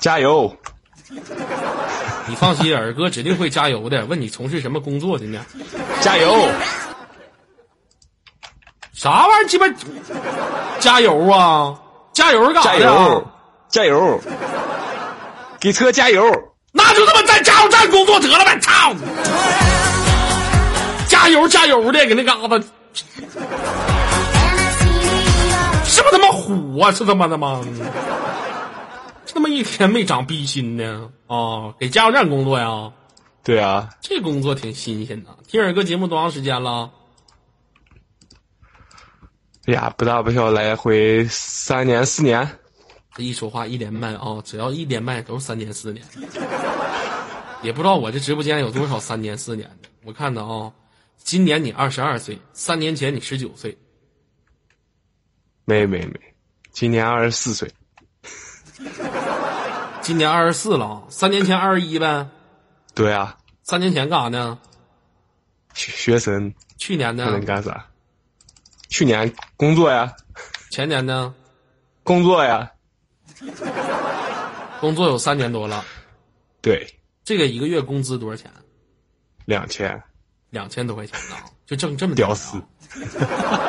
加油！你放心，二哥指定会加油的。问你从事什么工作的呢？加油！啥玩意儿？鸡巴加油啊！加油干啥加呀？油！加油！给车加油！那就他妈在加油站工作得了呗！操！加油加油的，给那嘎达，是不是他妈虎啊？是他妈的吗？这他妈一天没长逼心呢啊！给加油站工作呀？对啊，这工作挺新鲜的。听耳哥节目多长时间了？哎呀，不大不小，来回三年四年。这一说话一连麦啊，只要一连麦都是三年四年。也不知道我这直播间有多少三年四年的。我看到啊，今年你二十二岁，三年前你十九岁，没没没，今年二十四岁。今年二十四了，三年前二十一呗。对啊，三年前干啥呢？学学生去年呢能呢？干啥？去年工作呀，前年呢？工作呀，工作有三年多了。对，这个一个月工资多少钱？两千，两千多块钱呢，就挣这么屌啊丝，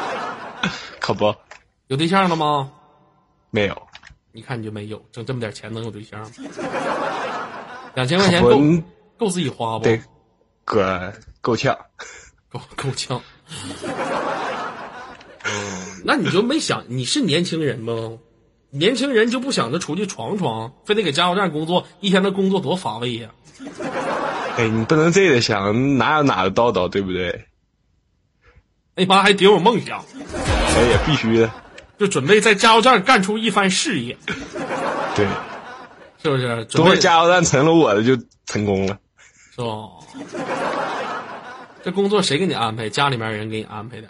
可不有对象了吗？没有，你看你就没有，挣这么点钱能有对象吗？两千块钱够够自己花不？得哥 够呛。够够呛。嗯，那你就没想你是年轻人吗？年轻人就不想着出去闯闯，非得给加油站工作，一天的工作多乏味呀、哎，你不能这个想，哪有哪的道道，对不对？那妈还挺有梦想，哎呀，必须的，就准备在加油站干出一番事业，对，是不是？准备等会加油站成了我的就成功了。是吧？这工作谁给你安排？家里面人给你安排的，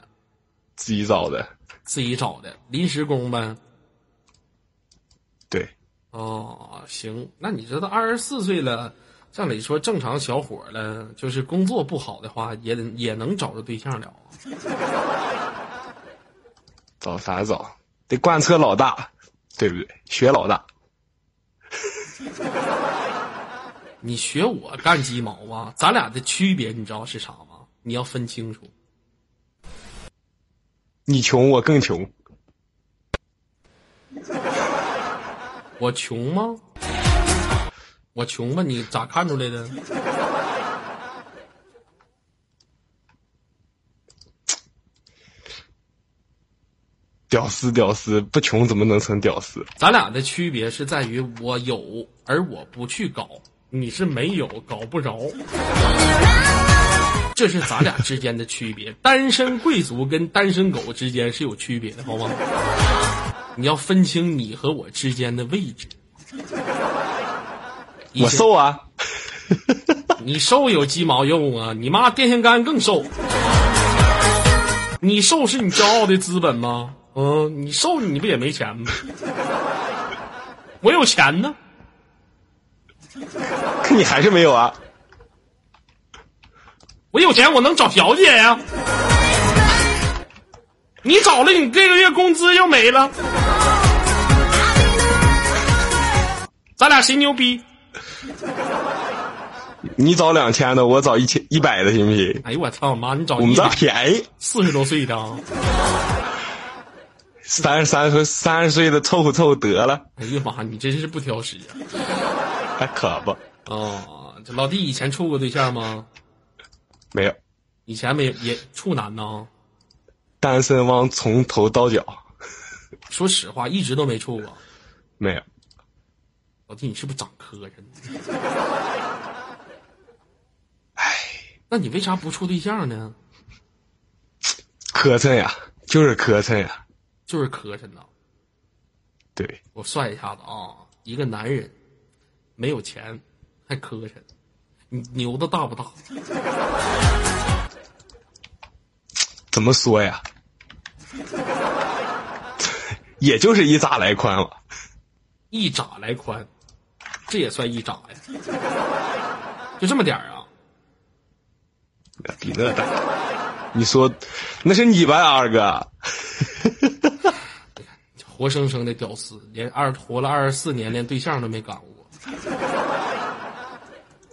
自己找的，自己找的，临时工呗。对，哦，行，那你这都二十四岁了，像你说正常小伙了，就是工作不好的话，也得也能找着对象了。找啥找？得贯彻老大，对不对？学老大，你学我干鸡毛啊？咱俩的区别你知道是啥吗？你要分清楚。你穷我更穷，我穷吗？我穷吗？你咋看出来的？屌丝屌丝，不穷怎么能成屌丝？咱俩的区别是在于我有，而我不去搞；你是没有，搞不着。这是咱俩之间的区别。单身贵族跟单身狗之间是有区别的，好吗？你要分清你和我之间的位置。我瘦啊，你瘦有鸡毛用啊！你妈电线杆更瘦。你瘦是你骄傲的资本吗？嗯，你瘦你不也没钱吗？我有钱呢。可 你还是没有啊。我有钱，我能找小姐呀。你找了，你这个月工资又没了。咱俩谁牛逼？你找两千的，我找一千一百的，行不行？哎呦我操妈！你找我们这便宜，四十多岁的啊？三十三岁三十岁的凑合凑合得了，哎呀妈！你真是不挑食啊！还可不哦，这老弟以前处过对象吗？没有。以前没也处男呢？单身汪从头到脚说实话，一直都没处过。没有，老弟，你是不是长磕碜？哎，那你为啥不处对象呢？磕碜呀，就是磕碜呀。就是磕碜呐。对，我算一下子啊，一个男人没有钱还磕碜，你牛的大不大？怎么说呀？也就是一扎来宽了。一扎来宽，这也算一扎呀？就这么点儿啊？比那大。你说，那是你吧，二哥？活生生的屌丝，连二活了二十四年，连对象都没搞过。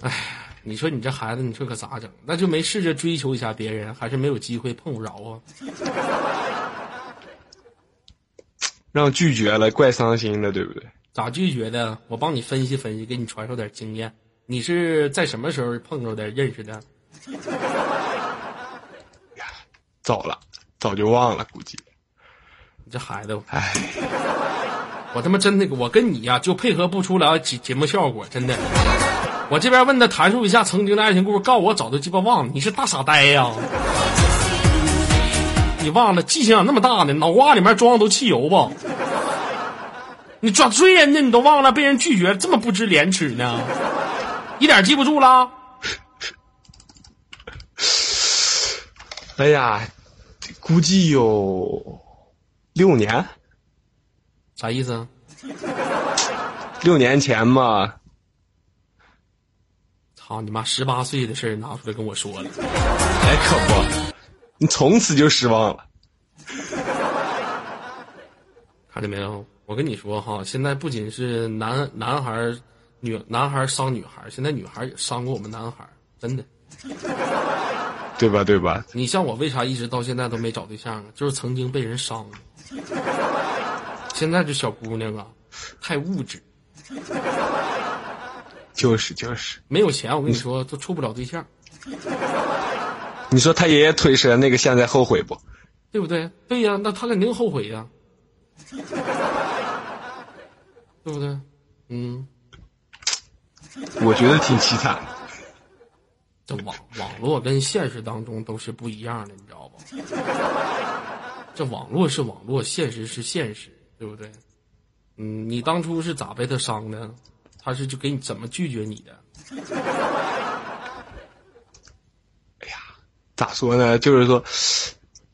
哎，你说你这孩子，你说可咋整？那就没试着追求一下别人，还是没有机会碰不着啊？让拒绝了，怪伤心的，对不对？咋拒绝的？我帮你分析分析，给你传授点经验。你是在什么时候碰着的、认识的？早了，早就忘了，估计。你这孩子，哎，我他妈真的，我跟你呀、就配合不出来节节目效果，真的。我这边问他阐述一下曾经的爱情故事，告诉我早就鸡巴忘了，你是大傻呆呀、你忘了记性咋那么大呢？脑瓜里面装的都汽油吧？你抓追人家你都忘了，被人拒绝，这么不知廉耻呢？一点记不住了？哎呀，估计有六年，啥意思啊？六年前嘛。操你妈！十八岁的事儿拿出来跟我说了，哎，可不，你从此就失望了。看见没有？我跟你说哈，现在不仅是男男孩儿、女男孩儿伤女孩儿，现在女孩儿也伤过我们男孩儿，真的。对吧？对吧？你像我，为啥一直到现在都没找对象啊？就是曾经被人伤了。现在这小姑娘啊，太物质，就是就是。没有钱，我跟你说都处不了对象，你说他爷爷腿折那个，现在后悔不？对不对？对呀、那他肯定后悔呀、对不对？嗯，我觉得挺凄惨的。这网 网络跟现实当中都是不一样的，你知道不？这网络是网络，现实是现实，对不对？嗯，你当初是咋被他伤的？他是就给你怎么拒绝你的？哎呀咋说呢？就是说，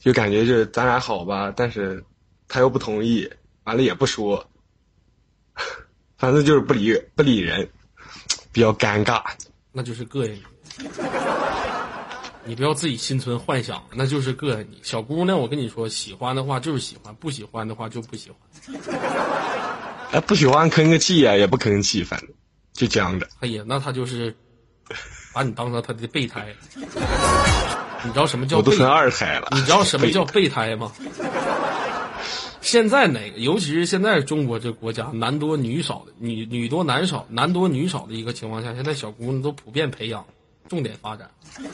就感觉就是咱俩好吧，但是他又不同意，完了也不说，反正就是不理不理人，比较尴尬。那就是膈应你。你不要自己心存幻想，那就是膈应你。小姑娘，我跟你说，喜欢的话就是喜欢，不喜欢的话就不喜欢。哎，不喜欢吭个气呀、也不吭气，反正就僵着。哎呀，那他就是把你当成他的备胎。你知道什么叫备我都成二胎了。你知道什么叫 备胎吗？现在哪个，尤其是现在中国这国家男多女少的，女女多男少，男多女少的一个情况下，现在小姑娘都普遍培养，重点发展，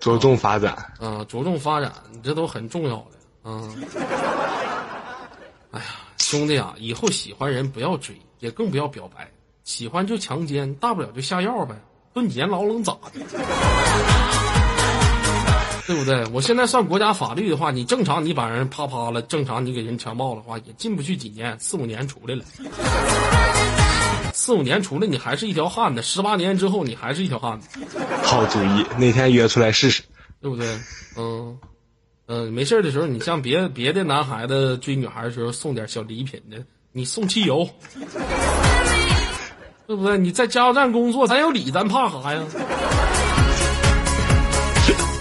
着重发展？啊、着重发展，这都很重要的，嗯。哎呀，兄弟啊，以后喜欢人不要追，也更不要表白，喜欢就强奸，大不了就下药呗，蹲几年牢能咋的？对不对？我现在算国家法律的话，你正常你把人啪啪了，正常你给人强暴的话，也进不去几年，四五年出来了。四五年出来，你还是一条汉子；十八年之后，你还是一条汉子，好主意，哪天约出来试试。对不对？嗯，嗯，没事儿的时候，你像别别的男孩子追女孩的时候送点小礼品的，你送汽油，对不对？你在加油站工作，咱有理，咱怕啥呀？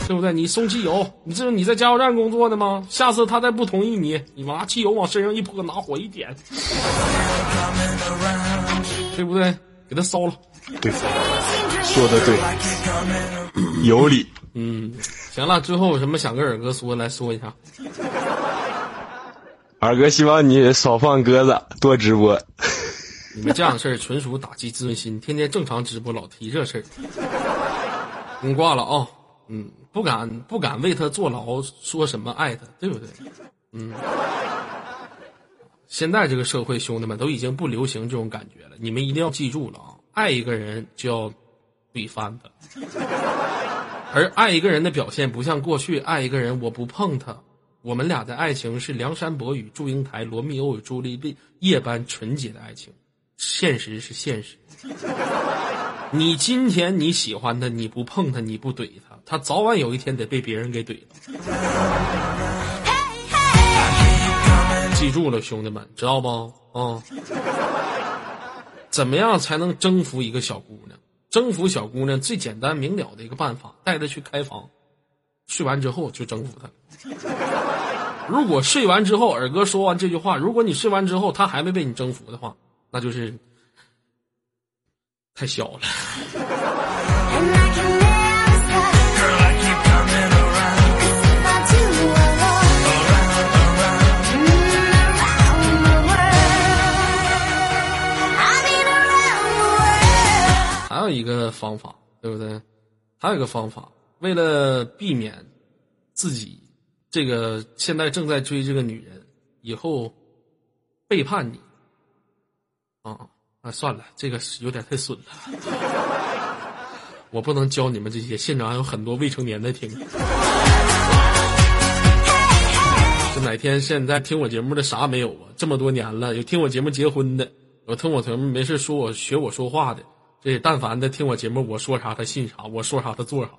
对不对？你送汽油，你这是你在加油站工作的吗？下次他再不同意你，你拿汽油往身上一泼，拿火一点，对不对？给他烧了。对，说的对，有理。嗯，行了，最后有什么想跟尔哥说，来说一下。二哥希望你少放鸽子，多直播。你们这样的事儿纯属打击自尊心，天天正常直播老提这事儿。你挂了啊、嗯，不敢不敢为他坐牢，说什么爱他，对不对？嗯，现在这个社会，兄弟们都已经不流行这种感觉了，你们一定要记住了啊！爱一个人就要怼翻他，而爱一个人的表现不像过去爱一个人我不碰他，我们俩的爱情是梁山伯与祝英台、罗密欧与朱丽叶叶般纯洁的爱情，现实是现实。你今天你喜欢他，你不碰他，你不怼他，他早晚有一天得被别人给怼了。记住了，兄弟们，知道不？啊、怎么样才能征服一个小姑娘？征服小姑娘最简单明了的一个办法，带她去开房，睡完之后就征服她。如果睡完之后，尔哥说完这句话，如果你睡完之后她还没被你征服的话，那就是太小了。有一个方法，对不对？还有一个方法，为了避免自己这个现在正在追这个女人以后背叛你，啊啊，算了，这个是有点太损了，我不能教你们这些，现场还有很多未成年的听。就哪天现在听我节目的啥没有啊？这么多年了，有听我节目结婚的，有听我节目没事说我学我说话的，这但凡的听我节目，我说啥他信啥，我说啥他做啥。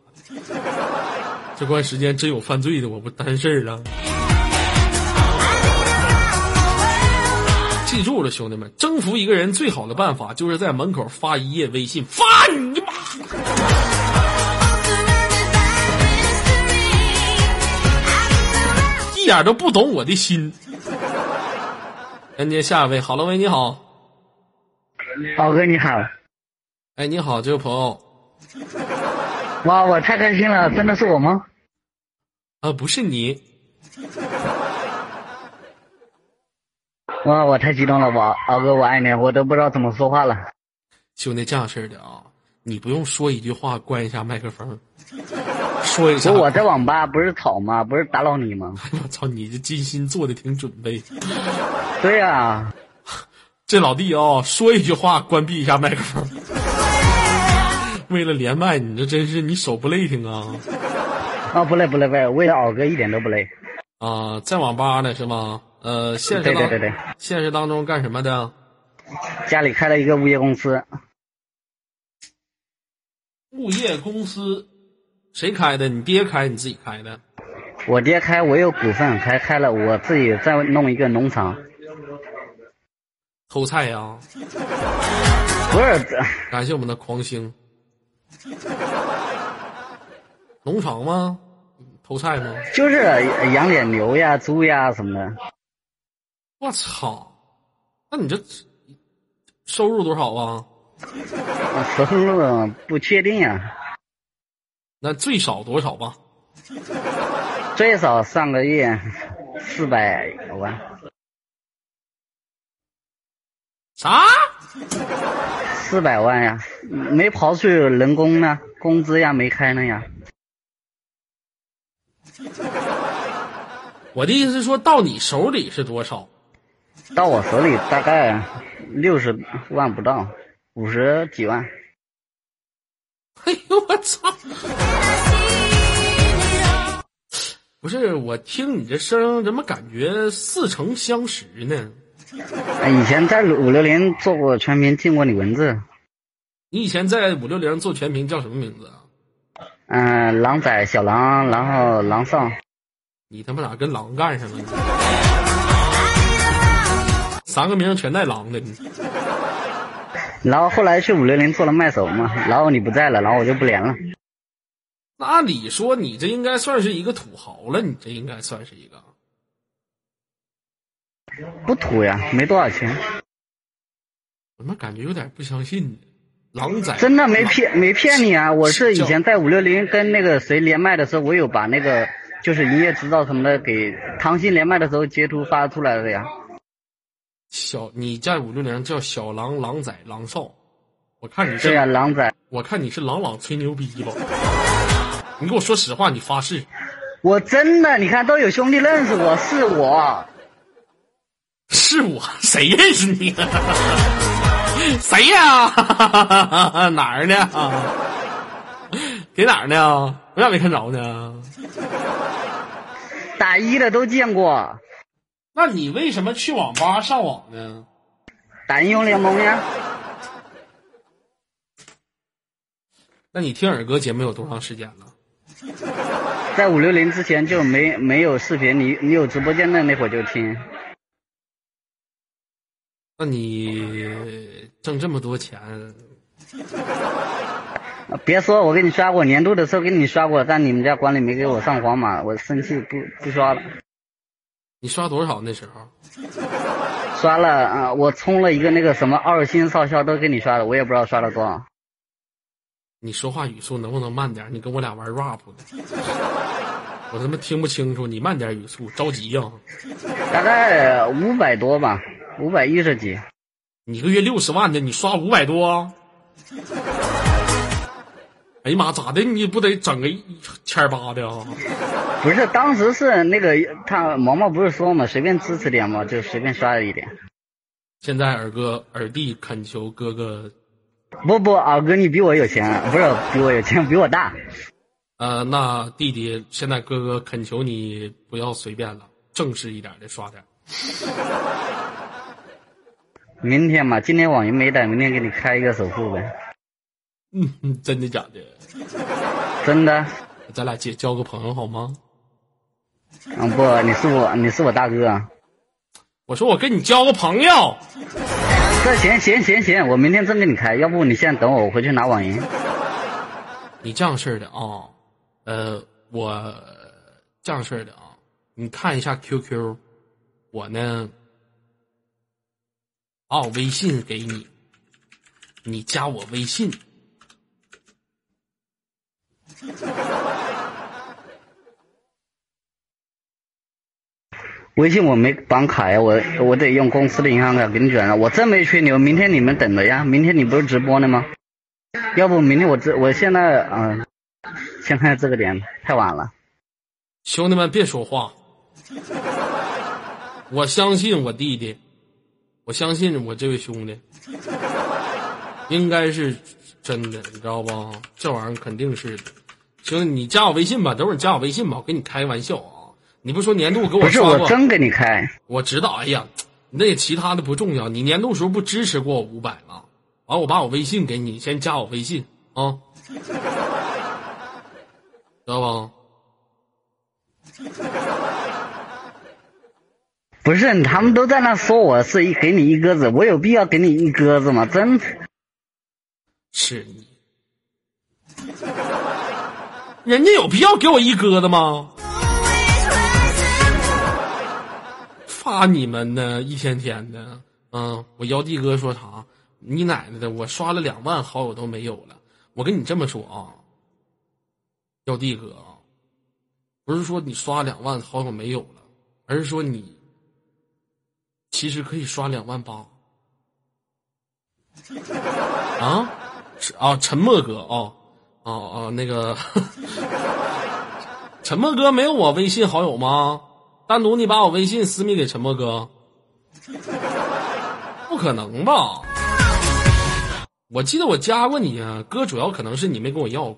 这段时间真有犯罪的，我不担事儿了。记住了，兄弟们，征服一个人最好的办法就是在门口发一页微信，发你妈！一点都不懂我的心。连接下一位，好了，喂，你好，宝哥你好，哎，你好，这位朋友，哇，我太开心了，真的是我吗？啊，不是你，哇，我太激动了，我敖哥我爱你，我都不知道怎么说话了。兄弟，这样式的啊，你不用说一句话，关一下麦克风，说一下。不，我在网吧不是吵吗？不是打扰你吗？我操，你这精心做的挺准备。对呀、这老弟啊、说一句话，关闭一下麦克风。为了连麦，你这真是你手不累挺啊！啊，不累不累不累，为了敖哥一点都不累。啊，在网吧呢是吗？呃，现实当对对对对，现实当中干什么的？家里开了一个物业公司，物业公司，谁开的？你爹开，你自己开的？我爹开，我有股份，还开了，我自己再弄一个农场。偷菜呀、不是，感谢我们的狂星。农场吗？偷菜吗？就是养点牛呀、猪呀什么的。我操！那你这收入多少啊？收入不确定呀，那最少多少吧？最少上个月四百万，啥？四百万呀，没刨去人工呢，工资呀没开呢呀。我的意思是说到你手里是多少？到我手里大概六十万不到，五十几万。哎呦我操！不是，我听你这声，怎么感觉似曾相识呢？哎以前在五六零做过全屏，进过你文字。你以前在五六零做全屏叫什么名字啊？嗯、狼仔、小狼，然后狼少。你他妈咋跟狼干上了呢？三个名儿全带狼的，你 然后后来去五六零做了麦手嘛，然后你不在了，然后我就不连了。那按理说你这应该算是一个土豪了，你这应该算是一个。不土呀，没多少钱，我他妈感觉有点不相信呢，狼仔真的没骗没骗你啊！我是以前在五六零跟那个谁连麦的时候，我有把那个就是营业执照什么的给唐鑫连麦的时候截图发出来的呀。小你在五六零叫小狼、狼仔、狼少，我看你是对呀、狼仔，我看你是朗朗吹牛逼吧？你给我说实话，你发誓我真的，你看都有兄弟认识我，是我。是我？谁认识你？谁呀？哪儿呢？给哪儿呢？我咋没看着呢？打一的都见过，那你为什么去网吧上网呢？打英雄联盟呀。那你听尔哥节目有多长时间了？在五六零之前就没没有视频，你你有直播间的那会儿就听。那你挣这么多钱，别说，我给你刷过，年度的时候给你刷过，但你们家管理没给我上黄马，我生气不不刷了。你刷多少那时候？刷了啊、呃我充了一个那个什么二星少校都给你刷了，我也不知道刷了多少。你说话语速能不能慢点？你跟我俩玩 rap 的，我他妈听不清楚，你慢点语速，着急呀、大概五百多吧，五百一十几。你一个月六十万的，你刷五百多？哎呀妈，咋的？你不得整个一千八的啊？不是，当时是那个他毛毛不是说嘛，随便支持点嘛，就随便刷了一点。现在二哥二弟恳求哥哥，不不，二哥你比我有钱，不是比我有钱，比我大。呃，那弟弟现在哥哥恳求你不要随便了，正式一点的刷点。明天嘛，今天网银没带，明天给你开一个首付呗。嗯嗯，真的假的？真的？咱俩结交个朋友好吗？嗯，不，你是我，你是我大哥。我说我跟你交个朋友，这行行行行，我明天真给你开，要不你现在等我，我回去拿网银。你这样式的啊、呃，我这样式的啊，你看一下 QQ，我呢把我微信给你，你加我微信，微信我没绑卡呀，我我得用公司的银行卡给你转了。我真没吹牛，明天你们等着呀。明天你不是直播呢吗？要不明天我这我现在嗯、现在这个点太晚了。兄弟们别说话，我相信我弟弟，我相信我这位兄弟，应该是真的，你知道不？这玩意儿肯定是的。兄弟，你加我微信吧，等会儿你加我微信吧，我跟你开玩笑啊。你不说年度给不是刷过？我真给你开，我知道，哎呀，那其他的不重要。你年度时候不支持过我五百吗？完，我把我微信给你，先加我微信啊，知道吧？不是他们都在那说我是一给你一鸽子，我有必要给你一鸽子吗？真是你，人家有必要给我一鸽子吗？发你们呢，一天天的，嗯，我幺弟哥说啥？你奶奶的，我刷了两万好友都没有了。我跟你这么说啊，幺弟哥啊，不是说你刷两万好友没有了，而是说你其实可以刷两万八。啊，啊，沉默哥啊，啊啊，那个沉默哥没有我微信好友吗？单独你把我微信私密给沉默哥，不可能吧？我记得我加过你啊，哥，主要可能是你没跟我要过，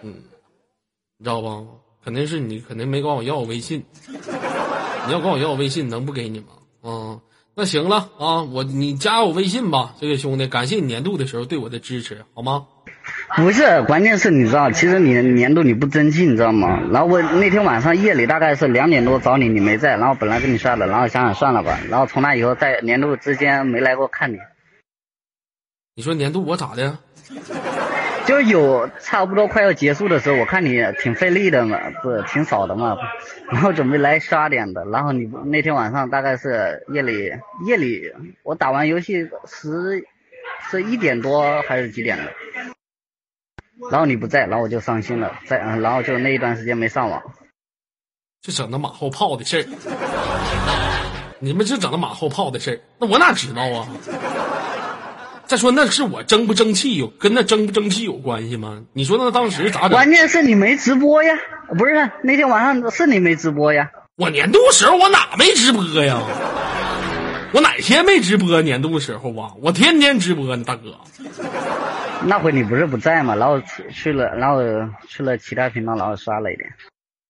嗯，你知道吧？肯定是你肯定没管我要我微信，你要管我要我微信，能不给你吗？嗯，那行了啊，我你加我微信吧，这位兄弟，感谢你年度的时候对我的支持，好吗？不是，关键是你知道，其实你年度你不争气，你知道吗？然后我那天晚上夜里大概是两点多找你，你没在，然后本来跟你刷的，然后想想算了吧，然后从那以后在年度之间没来过看你，你说年度我咋的？就有差不多快要结束的时候，我看你挺费力的嘛，不是挺少的嘛，然后准备来刷点的，然后你那天晚上大概是夜里夜里我打完游戏十是一点多还是几点的，然后你不在，然后我就伤心了，在嗯然后就那一段时间没上网。就整那马后炮的事儿，你们就整那马后炮的事儿，那我哪知道啊？再说那是我争不争气有跟那争不争气有关系吗？你说那当时咋整？关键是你没直播呀，不是那天晚上是你没直播呀？我年度时候我哪没直播呀？我哪天没直播？年度时候啊，我天天直播呢，大哥。那回你不是不在吗？然后去去了，然后去了其他频道，然后刷了一点。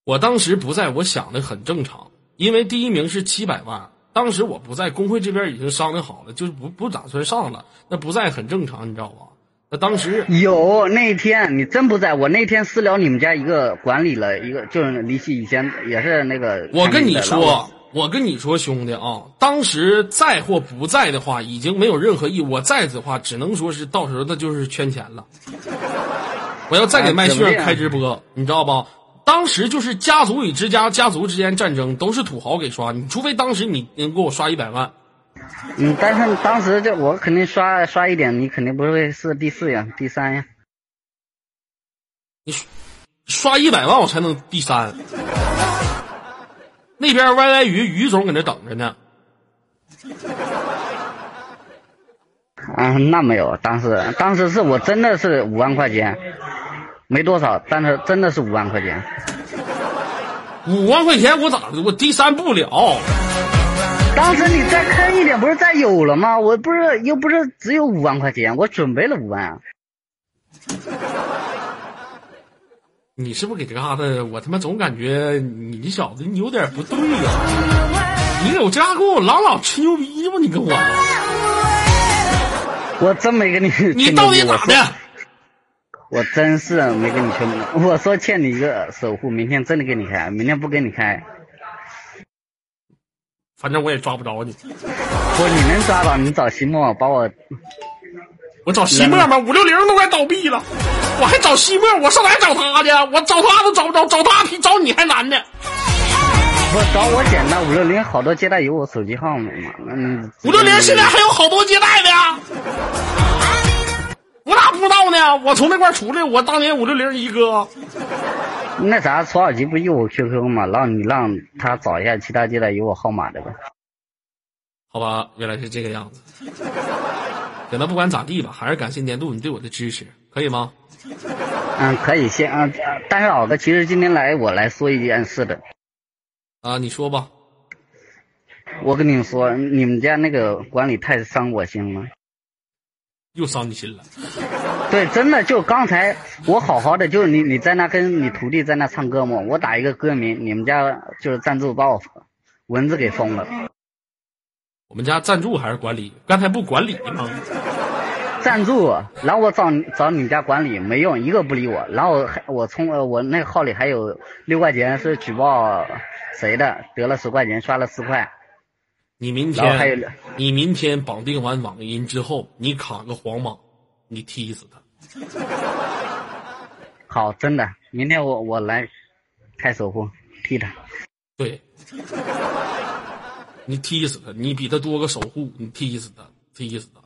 我当时不在，我想的很正常，因为第一名是七百万，当时我不在，工会这边已经商量好了，就是不不打算上了，那不在很正常，你知道吧？那当时有那天你真不在，我那天私聊你们家一个管理了一个，就是离析以前也是那个。我跟你说，我跟你说，兄弟啊，当时在或不在的话，已经没有任何意义。我在的话，只能说是到时候那就是圈钱了。我要再给麦啊怎么这样炫开直播，你知道吧？当时就是家族与之家家族之间战争都是土豪给刷，你除非当时你能给我刷一百万，嗯，但是当时这我肯定刷刷一点，你肯定不会是第四呀，第三呀。你刷刷一百万我才能第三。那边歪歪鱼于总搁那等着呢，啊，那没有，当时当时是我真的是五万块钱，没多少，但是真的是五万块钱。五万块钱我咋的？我第三不了。当时你再坑一点，不是再有了吗？我不是又不是只有五万块钱，我准备了五万。你是不是给这嘎达？我他妈总感觉你这小子你有点不对呀、你有这嘎跟我朗朗吹牛逼吗？你跟我，我真没跟你你到底咋的？我真是没跟你吹牛逼，我说欠你一个守护，明天真的给你开，明天不给你开，反正我也抓不着你。不，你能抓到，你找西莫把我，我找西莫吗？五六零都快倒闭了，我还找西莫，我上哪找他去？我找他都找不着，找他比找你还难呢。不找我简单，五六零好多接待有我手机号码嘛，嗯，五六零现在还有好多接待的呀，我咋不知道呢？我从那块儿出来，我当年五六零一哥。那啥，曹小吉不有我 QQ 吗？让你让他找一下其他接待有我号码的吧。好吧，原来是这个样子。行，那不管咋地吧，还是感谢年度你对我的支持，可以吗？嗯，可以先啊，但是老哥，其实今天来我来说一件事的，啊，你说吧。我跟你说，你们家那个管理太伤我心了。又伤你心了。对，真的就刚才我好好的，就是你你在那跟你徒弟在那唱歌嘛，我打一个歌名，你们家就是赞助把我文字给封了，我们家赞助还是管理？刚才不管理吗？赞助，然后我找找你们家管理没用，一个不理我，然后还我充呃我那个号里还有六块钱是举报谁的，得了十块钱刷了四块，你明天，你明天绑定完网银之后，你卡个黄马，你踢死他。好，真的，明天我我来开守护踢他。对，你踢死他，你比他多个守护，你踢死他，踢死他。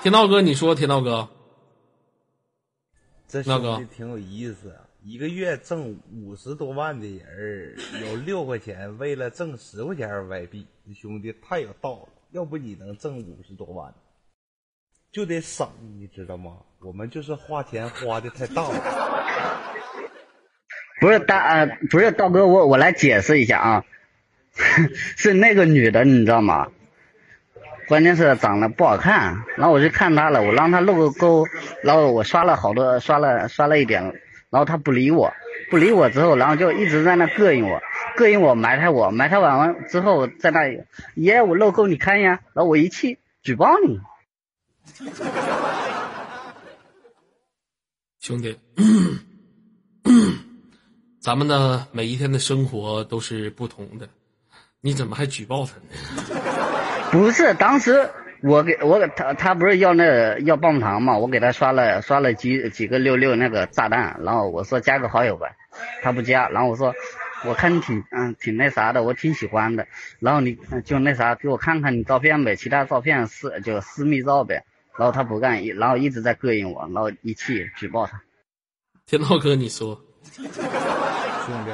天道哥，你说，天道哥，这那个兄弟挺有意思啊，一个月挣五十多万的人儿，有六块钱为了挣十块钱外币，兄弟太有道了。要不你能挣五十多万，就得省，你知道吗？我们就是花钱花的太 大了。不是大呃，不是道哥，我我来解释一下啊，是那个女的，你知道吗？关键是长得不好看，然后我就看她了，我让她露个沟，然后我刷了好多，刷了刷了一点，然后他不理我，不理我之后，然后就一直在那膈应我，膈应我，埋汰我，埋汰完完之后，在那里，爷我露沟你看呀，然后我一气举报你，兄弟，咱们呢每一天的生活都是不同的，你怎么还举报他呢？不是，当时我给我给他他不是要那要棒棒糖嘛，我给他刷了刷了几几个六六那个炸弹，然后我说加个好友吧，他不加，然后我说我看你挺嗯挺那啥的，我挺喜欢的，然后你嗯就那啥给我看看你照片呗，其他照片私就私密照呗，然后他不干，然后一直在膈应我，然后一气举报他。天道哥，你说，兄弟，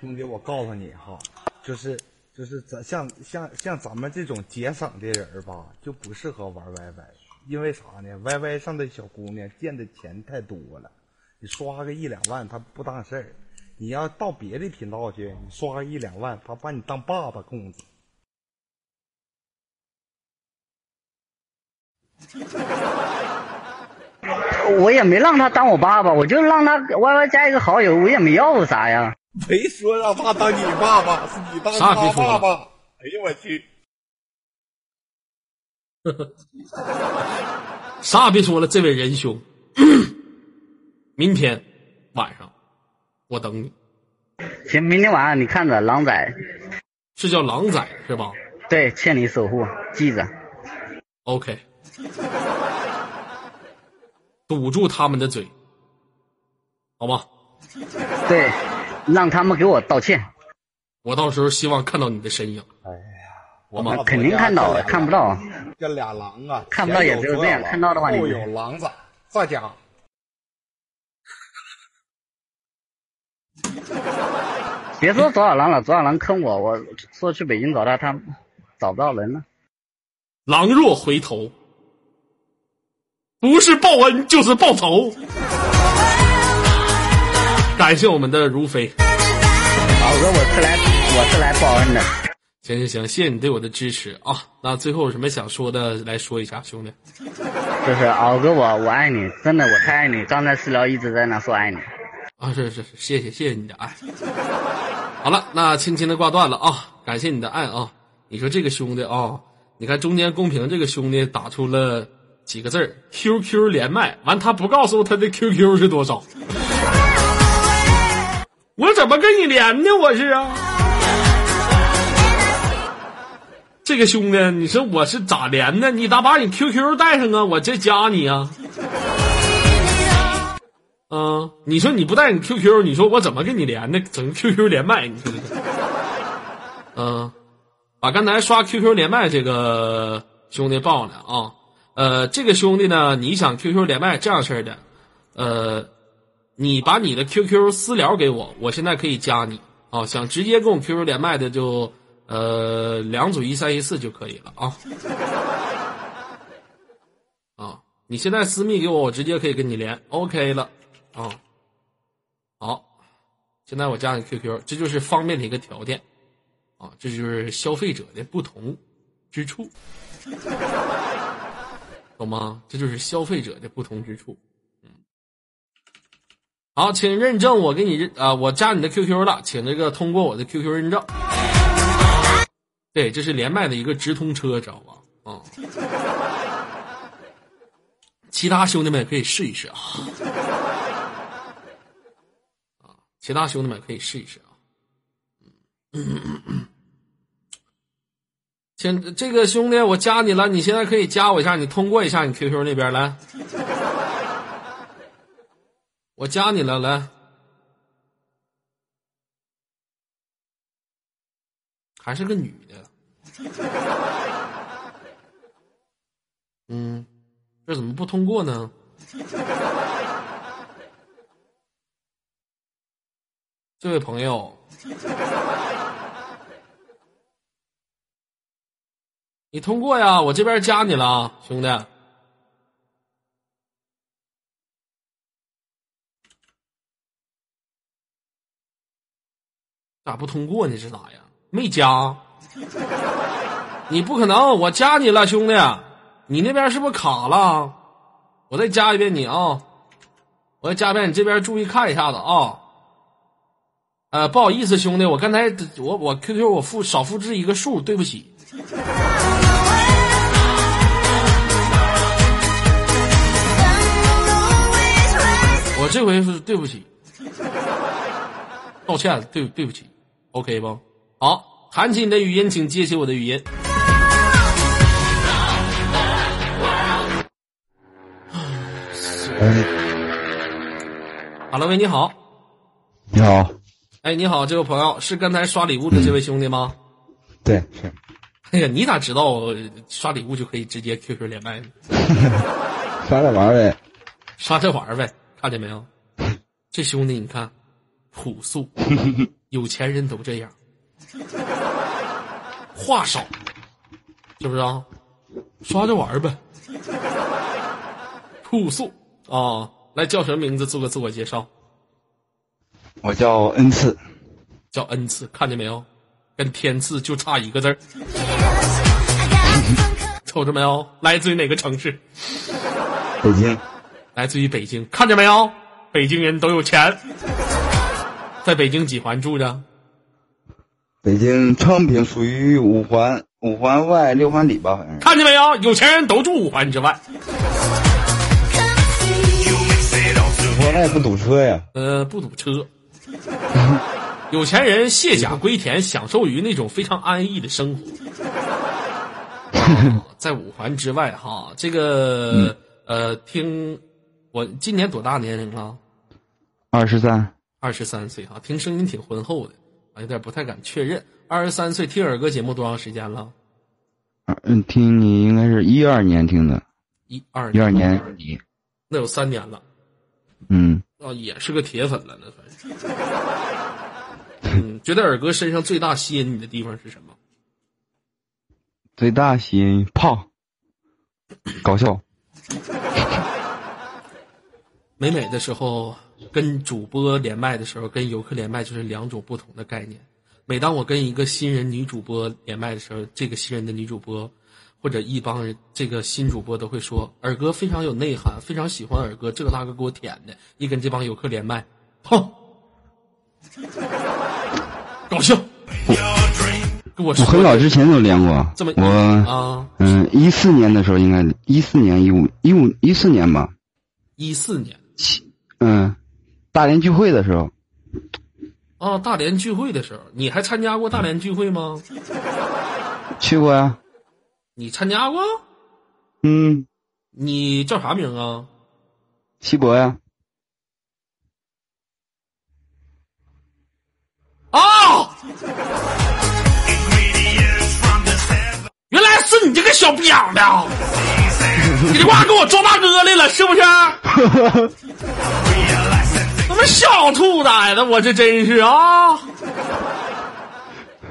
兄弟，我告诉你哈，就是就是咱像像像咱们这种节省的人儿吧，就不适合玩 YY，因为啥呢？YY 上的小姑娘见的钱太多了，你刷个一两万她不当事儿，你要到别的频道去，你刷个一两万，她把你当爸爸供着。我也没让他当我爸爸，我就让他 YY 加一个好友，我也没要啥呀。没说让他当你爸爸，是你当啥也别他说了爸爸。哎呦我去！啥也别说了，这位仁兄，明天晚上我等你，行，明天晚上你看着狼仔，是叫狼仔是吧对，欠你守护，记着。？OK，堵住他们的嘴，好吗？对，让他们给我道歉。我到时候希望看到你的身影。哎呀我们肯定看到，看不到。这俩狼啊，看不到也只有这样看到的话你后有狼子，在家。别说左小狼了，左小狼坑我，我说去北京找他，他找不到人了。狼若回头，不是报恩就是报仇。感谢我们的如飞。老哥，我是来我是来报恩的。行行行，谢谢你对我的支持啊！那最后有什么想说的，来说一下，兄弟。就是敖哥我我爱你，真的我太爱你。刚才私聊一直在那说爱你。啊，是是是，谢谢谢谢你的爱。好了，那轻轻的挂断了啊，感谢你的爱啊！你说这个兄弟啊，你看中间公屏这个兄弟打出了几个字儿 QQ 连麦，完他不告诉我他的 QQ 是多少，我怎么跟你连呢？我是啊，这个兄弟，你说我是咋连的？你咋把你 QQ 带上啊？我这加你啊。嗯，你说你不带你 QQ，你说我怎么跟你连呢？整个 QQ 连麦，你说，嗯，把刚才刷 QQ 连麦这个兄弟报了啊。呃，这个兄弟呢，你想 QQ 连麦这样式的，呃，你把你的 QQ 私聊给我，我现在可以加你啊。想直接跟我 QQ 连麦的就呃两组一三一四就可以了啊。啊，你现在私密给我，我直接可以跟你连，OK 了。啊、好，现在我加你 QQ，这就是方便的一个条件，啊，这就是消费者的不同之处，懂吗？这就是消费者的不同之处。好，请认证我给你认啊、我加你的 QQ 了，请这个通过我的 QQ 认证。对，这是连麦的一个直通车，知道吧？啊、其他兄弟们可以试一试啊。其他兄弟们可以试一试啊。嗯，请这个兄弟，我加你了，你现在可以加我一下，你通过一下你 QQ 那边来。我加你了，来。还是个女的。嗯，这怎么不通过呢？这位朋友，你通过呀？我这边加你了，兄弟。咋不通过呢？是咋呀？没加？你不可能，我加你了，兄弟。你那边是不是卡了？我再加一遍你啊！我再加一遍，你这边注意看一下子啊。呃，不好意思，兄弟，我刚才我我 QQ 我复少复制一个数，对不起。我这回是对不起，道歉，对对不起，OK 不？好，弹起你的语音，请接起我的语音。哎，好了，喂，你好，你好，哎，你好，这位朋友是刚才刷礼物的这位兄弟吗？对，是，哎呀，你咋知道刷礼物就可以直接 QQ 连麦呢？刷着玩儿呗。刷着玩儿呗，看见没有？这兄弟你看，朴素，有钱人都这样，话少，是不是啊？刷着玩儿呗，朴素啊！来叫什么名字？做个自我介绍。我叫恩赐，叫恩赐，看见没有？跟天赐就差一个字儿。瞅着没有？来自于哪个城市？北京，来自于北京，看见没有？北京人都有钱，在北京几环住着？北京昌平属于五环，五环外六环里吧，好像是。看见没有？有钱人都住五环之外。五环外不堵车呀？呃，不堵车。有钱人卸甲归田，享受于那种非常安逸的生活。啊 在五环之外哈，这个、呃，听我今年多大年龄了？二十三，二十三岁啊，听声音挺浑厚的，啊，有点不太敢确认。二十三岁听尔哥节目多长时间了？嗯，听你应该是一二年听的，一二一二年底，那有三年了，嗯，哦，也是个铁粉了，那算是。嗯，觉得尔哥身上最大吸引你的地方是什么？最大吸引胖，搞笑，美美的时候跟主播连麦的时候，跟游客连麦就是两种不同的概念。每当我跟一个新人女主播连麦的时候，这个新人的女主播或者一帮人，这个新主播都会说：“尔哥非常有内涵，非常喜欢尔哥，这个那个给我舔的。”一跟这帮游客连麦，哼，搞笑，跟我我很早之前就连过，这么我啊，嗯一四年的时候应该一四年一五一五一四年吧，一四年。嗯，大连聚会的时候，啊，大连聚会的时候，你还参加过大连聚会吗？去过呀，你参加过？嗯，你叫啥名啊？西博呀，啊！原来是你这个小逼养的，你这瓜给我装大哥来了，是不是？小兔崽子，我这真是啊！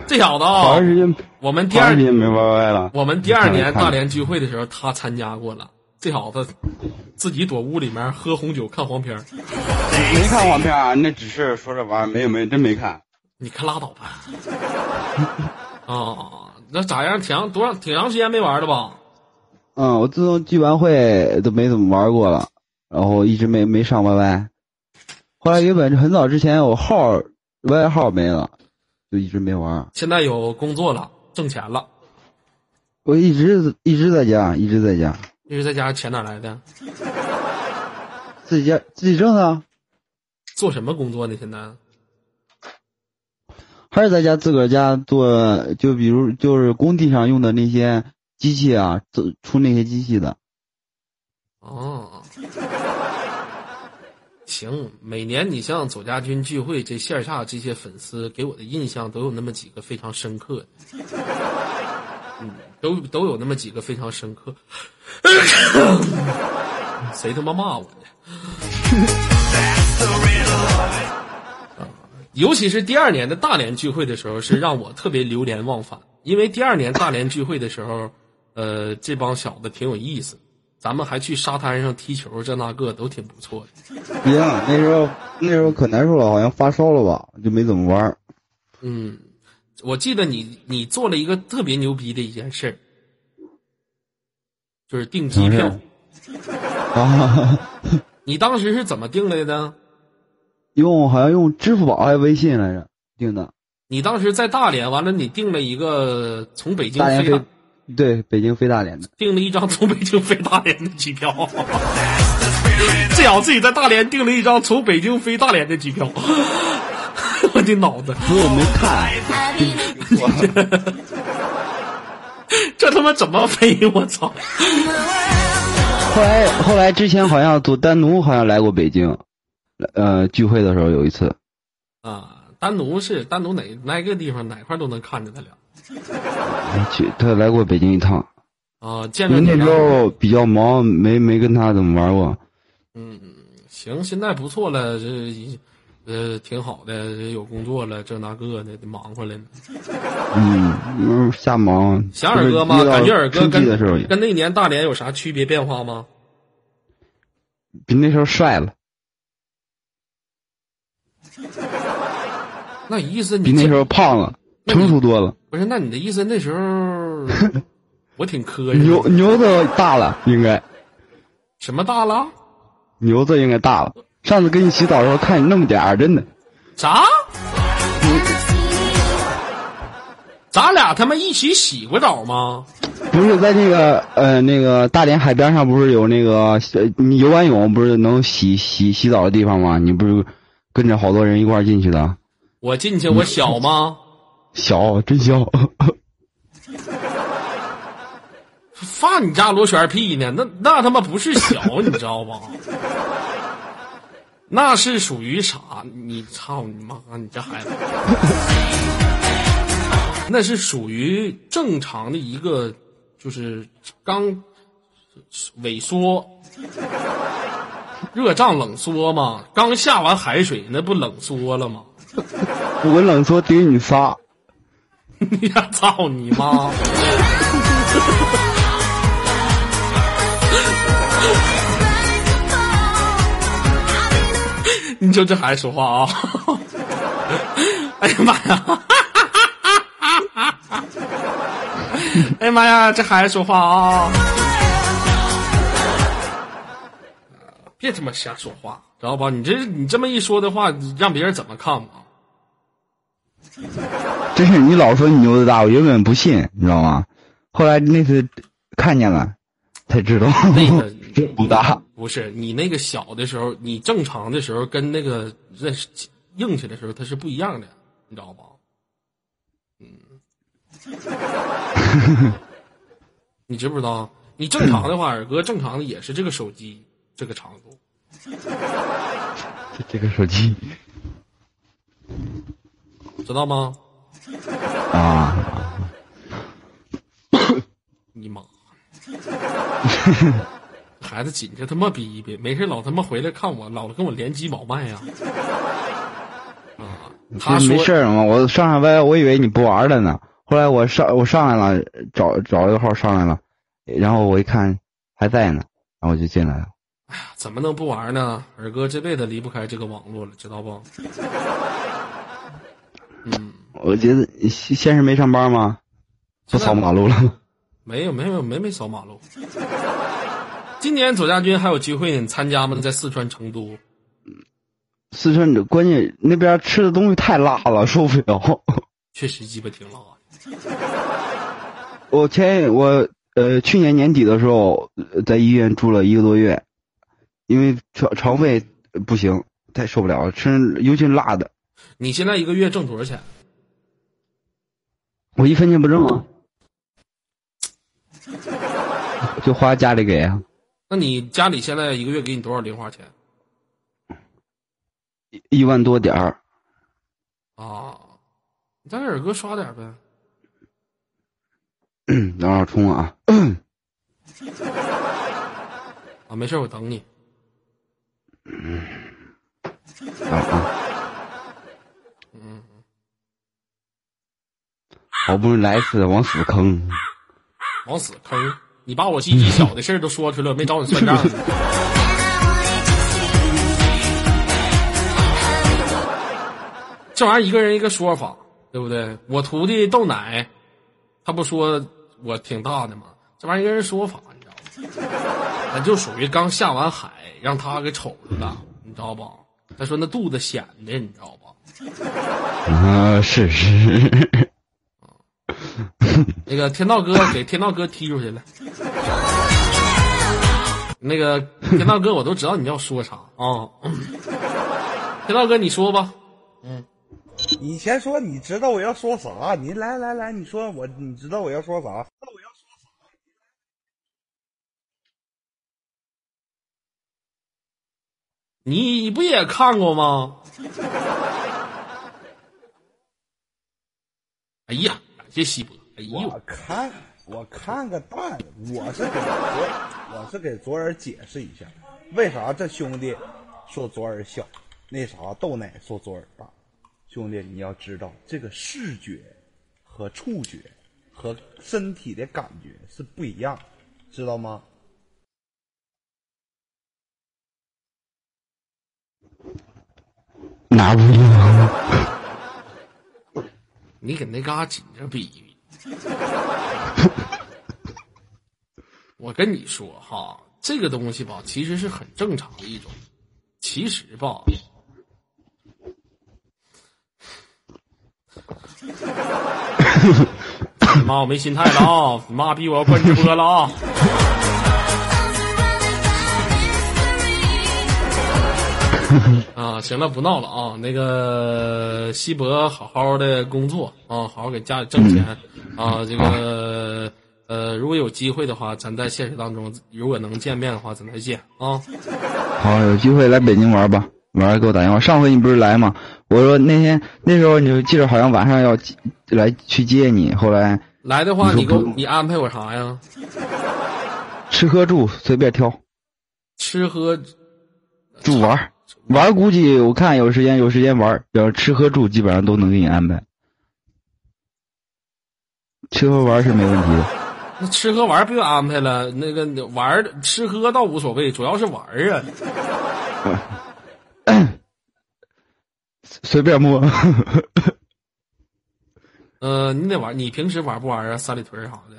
这小子啊好长，时间，我们第二好长时间没玩歪了，我们第二年大连聚会的时候，他参加过了。这小子自己躲屋里面喝红酒看黄片儿没看黄片啊，那只是说着玩儿，没有没有，真没看。你可拉倒吧！啊，那咋样？挺长多长挺长时间没玩了吧？嗯，我自从聚完会都没怎么玩过了，然后一直没没上 YY。后来原本很早之前我号 YY 号没了，就一直没玩。现在有工作了，挣钱了，我一直一直在家，一直在家，一直在家，钱哪来的？自己家自己挣的啊，做什么工作呢？现在还是在家自个儿家做，就比如就是工地上用的那些机器啊，做出那些机器的。哦，行，每年你像左家军聚会这线下这些粉丝给我的印象都有那么几个非常深刻的，嗯，都都有那么几个非常深刻。谁他妈骂我呢？尤其是第二年的大连聚会的时候，是让我特别流连忘返。因为第二年大连聚会的时候，呃，这帮小子挺有意思，咱们还去沙滩上踢球，这那个都挺不错的。一样，那时候那时候可难受了，好像发烧了吧，就没怎么玩儿。嗯，我记得你你做了一个特别牛逼的一件事儿，就是订机票。啊，你当时是怎么订来的？用好像用支付宝还是微信来着订的，你当时在大连，完了你订了一个从北京飞，对，北京飞大连的。订了一张从北京飞大连的机票。这小子自己在大连订了一张从北京飞大连的机票，我的脑子，不是我没看，这他妈怎么飞？我操！后来后来之前好像组丹奴好像来过北京，呃，聚会的时候有一次，啊，丹奴是丹奴哪哪个地方哪块都能看着他俩去他来过北京一趟，啊，见因为那时。候比较忙，没没跟他怎么玩过。嗯，行，现在不错了，这一呃挺好的，有工作了，这那个的忙活了呢。嗯，嗯瞎忙。想二哥吗？感觉二哥跟跟那年大连有啥区别变化吗？比那时候帅了，那意思你比那时候胖了，成熟多了，不是？那你的意思那时候 我挺磕碜，牛牛子大了，应该什么大了？牛子应该大了。上次跟你洗澡的时候看你那么点儿，真的。啥？咱俩他妈一起洗过澡吗？不是在那个呃那个大连海边上不是有那个呃你游完泳不是能洗洗洗澡的地方吗？你不是跟着好多人一块儿进去的？我进去我小吗？小，真小。发你家螺旋屁呢？那那他妈不是小，你知道吧？那是属于啥？你操你妈！你这孩子，那是属于正常的一个，就是刚萎缩，热胀冷缩嘛。刚下完海水，那不冷缩了吗？我冷缩顶你仨，你 你呀，操你妈！你就这孩子说话啊！哎呀妈呀！哎呀妈呀，这孩子说话啊！别他妈瞎说话，知道吧？你这你这么一说的话，让别人怎么看嘛？真是你老说你牛子大，我原本不信，你知道吗？后来那次看见了，才知道那个 真不大。不是你那个小的时候，你正常的时候跟那个认识硬气的时候，它是不一样的，你知道吧？嗯，你知不知道？你正常的话，耳哥正常的也是这个手机这个长度，这这个手机知道吗？啊，你妈！孩子紧着他妈逼逼，没事老他妈回来看我，老跟我连鸡保麦呀、啊！他没事儿嘛，我上上歪，我以为你不玩了呢。后来我上我上来了，找找一个号上来了，然后我一看还在呢，然后我就进来了。哎呀怎么能不玩呢？二哥这辈子离不开这个网络了，知道不？嗯，我觉得先先是没上班吗？不扫马路了吗？没有没有没没扫马路。今年左家军还有机会你参加吗？在四川成都。四川这关键那边吃的东西太辣了，受不了。确实鸡巴挺辣的。我前我呃去年年底的时候，呃在医院住了一个多月，因为肠肠胃不行，太受不了了，吃尤其是辣的，你现在一个月挣多少钱？我一分钱不挣啊，就花家里给啊，那你家里现在一个月给你多少零花钱一一万多点儿。啊？你再给二哥刷点呗。嗯，等会儿充啊。啊，没事，我等你。嗯啊啊！好不容易来一次，往死坑。往死坑！你把我鸡鸡小的事儿都说出来了，没找你算账。这玩意儿一个人一个说法，对不对？我徒弟豆奶，他不说我挺大的吗？这玩意儿一个人说法，你知道吗？那就属于刚下完海，让他给瞅着了，你知道吧？他说那肚子显的，你知道吧？啊，是是。那个天道哥给天道哥踢出去了。那个天道哥，我都知道你要说啥啊。天道哥，你说吧。嗯你先说，你知道我要说啥？你来来来，你说我，你知道我要说啥？我要说啥你不也看过吗？哎呀，感谢西伯。哎我，看我看个蛋，我是给昨我是给昨儿解释一下，为啥这兄弟说昨儿小，那啥豆奶说昨儿大。兄弟，你要知道，这个视觉和触觉和身体的感觉是不一样，知道吗？哪不一样？你给那嘎紧着比比。我跟你说哈，这个东西吧，其实是很正常的一种。其实吧，妈，我没心态了啊！你妈逼我要关直播了啊！啊，行了，不闹了啊！那个西博好好的工作啊，好好给家里挣钱啊。这个呃，如果有机会的话，咱在现实当中，如果能见面的话，咱再见啊。好，有机会来北京玩吧。完了给我打电话。上回你不是来吗？我说那天那时候你就记着好像晚上要来去接你，后来来的话，你给我你安排我啥呀？吃喝住随便挑，吃喝住玩儿玩儿估计我看有时间有时间玩儿，要是吃喝住基本上都能给你安排。吃喝玩儿是没问题的。那吃喝玩儿不用安排了，那个玩儿吃喝倒无所谓，主要是玩儿啊。随便摸。呃，你得玩，你平时玩不玩啊？三里屯儿啥的？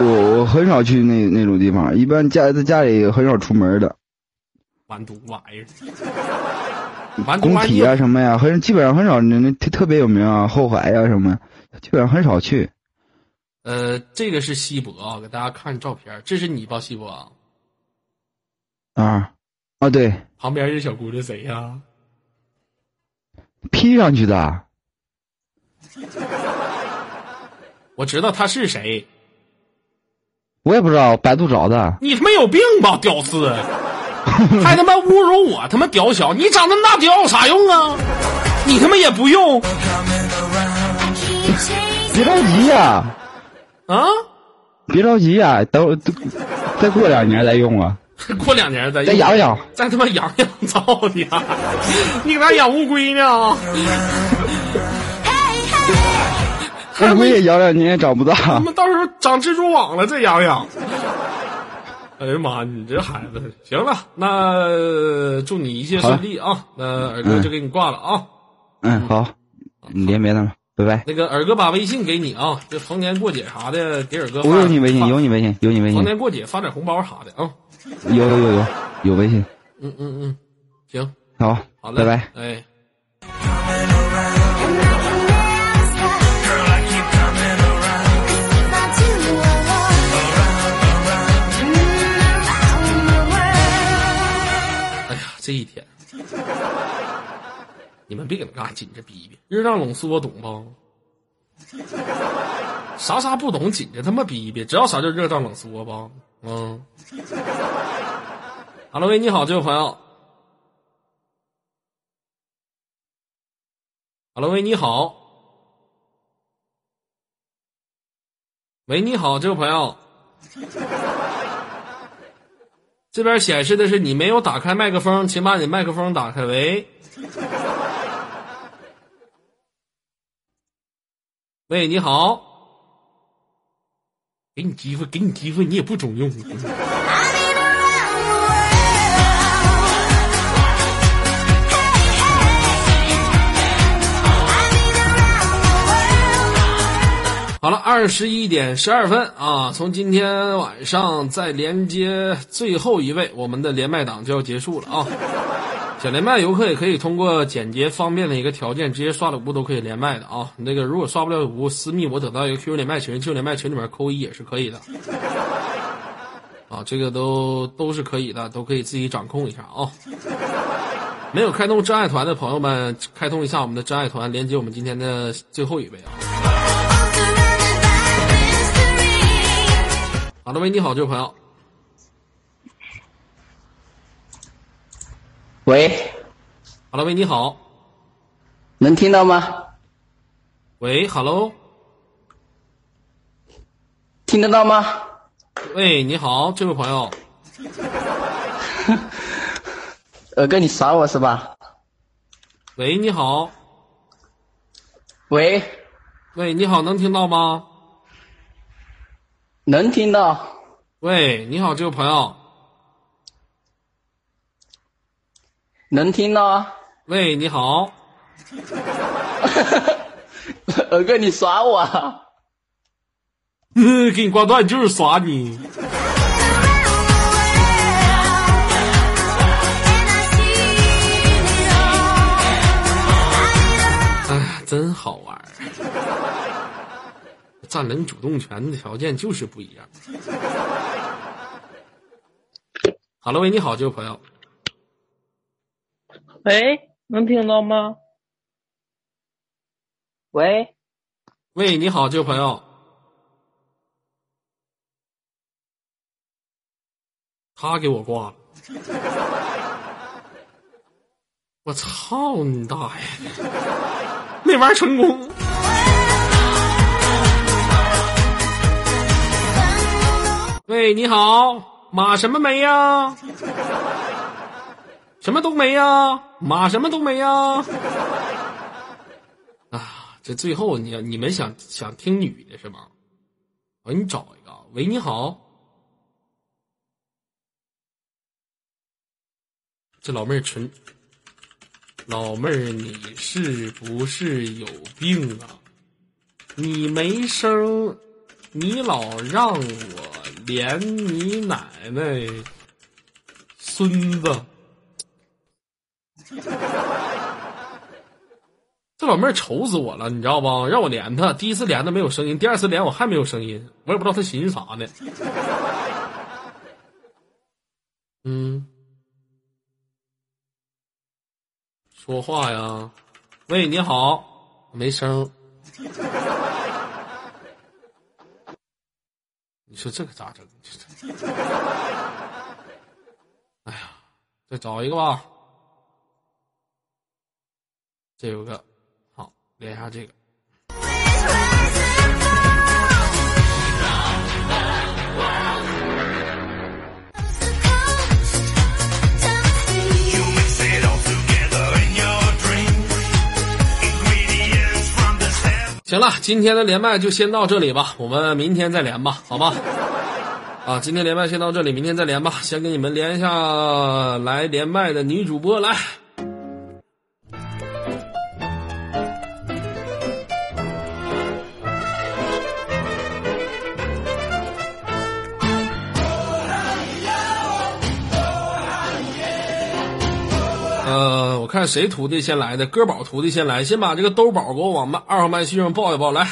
我我很少去那那种地方，一般家在家里很少出门的。完犊玩意儿，工体啊什么呀，很基本上很少那那特特别有名啊，后海啊什么，基本上很少去。呃，这个是西博啊，给大家看照片，这是你吧，西博啊？啊啊，对旁边这小姑娘谁呀、，P 上去的，我知道他是谁，我也不知道，百度找的。你他妈有病吧，屌丝！还他妈侮辱我，他妈屌小！你长那么大屌有啥用啊？你他妈也不用 别着急呀、啊！别着急呀、等再过两年再用啊，过两年再再养养。再他妈养养，操你啊！你搁那养乌龟呢？乌龟也养两年也长不大。他妈到时候长蜘蛛网了再养养。哎呀妈，你这孩子，行了，那祝你一切顺利啊！那耳哥就给你挂了啊。嗯，好，你连别的吧，拜拜。那个耳哥把微信给你啊，这逢年过节啥的给耳哥发。我有你微信，有你微信，有你微信，逢年过节发点红包啥的啊。有有有有有微信。嗯嗯嗯，行，好，好嘞，拜拜。哎，这一天，你们别搁那嘎紧着逼逼，热胀冷缩，懂不？啥啥不懂，紧着他妈逼逼，知道啥叫热胀冷缩不？嗯。哈喽喂，你好，这位朋友。哈喽喂，你好。喂，你好，这位朋友。这边显示的是你没有打开麦克风，请把你麦克风打开。喂，喂，你好，给你机会，给你机会，你也不中用。好了，二十一点十二分啊！从今天晚上再连接最后一位，我们的连麦档就要结束了啊！想连麦游客也可以通过简洁方便的一个条件，直接刷礼物都可以连麦的啊。那个如果刷不了礼物，私密我等到一个 QQ 连麦群，QQ 连麦群里面扣一也是可以的。啊，这个都都是可以的，都可以自己掌控一下啊。没有开通真爱团的朋友们，开通一下我们的真爱团，连接我们今天的最后一位啊。好的，喂，你好，这位朋友。喂，好了，喂，你好。能听到吗？喂，hello，听得到吗？喂，你好，这位朋友。耳 哥，你耍我是吧？喂，你好，喂，喂，你好，能听到吗？能听到。喂，你好，这位朋友。能听到啊。喂，你好，二哥，你耍我啊？给你挂断就是耍你。哎，真好玩儿。占领主动权的条件就是不一样。好了，喂，你好，这位朋友。喂，能听到吗？喂，喂，你好，这位朋友。他给我挂了。我操你大爷！没玩成功。喂，你好，马什么梅呀？什么都没呀？马什么都没呀？啊，这最后你你们想想听女的是吗？我给你找一个。喂，你好，这老妹儿纯，老妹儿你是不是有病啊？你没声，你老让我连你奶奶孙子。这老妹儿愁死我了，你知道不？让我连她，第一次连她没有声音，第二次连我还没有声音，我也不知道她寻思啥呢。嗯，说话呀，喂，你好，没声。说这可咋整？哎呀，再找一个吧。这有个好，连一下这个。行了，今天的连麦就先到这里吧，我们明天再连吧，好吗？啊，今天连麦先到这里，明天再连吧。先给你们连一下来连麦的女主播来。看谁徒弟先来的，哥宝徒弟先来，先把这个兜宝给我往二号麦序上报一报，来。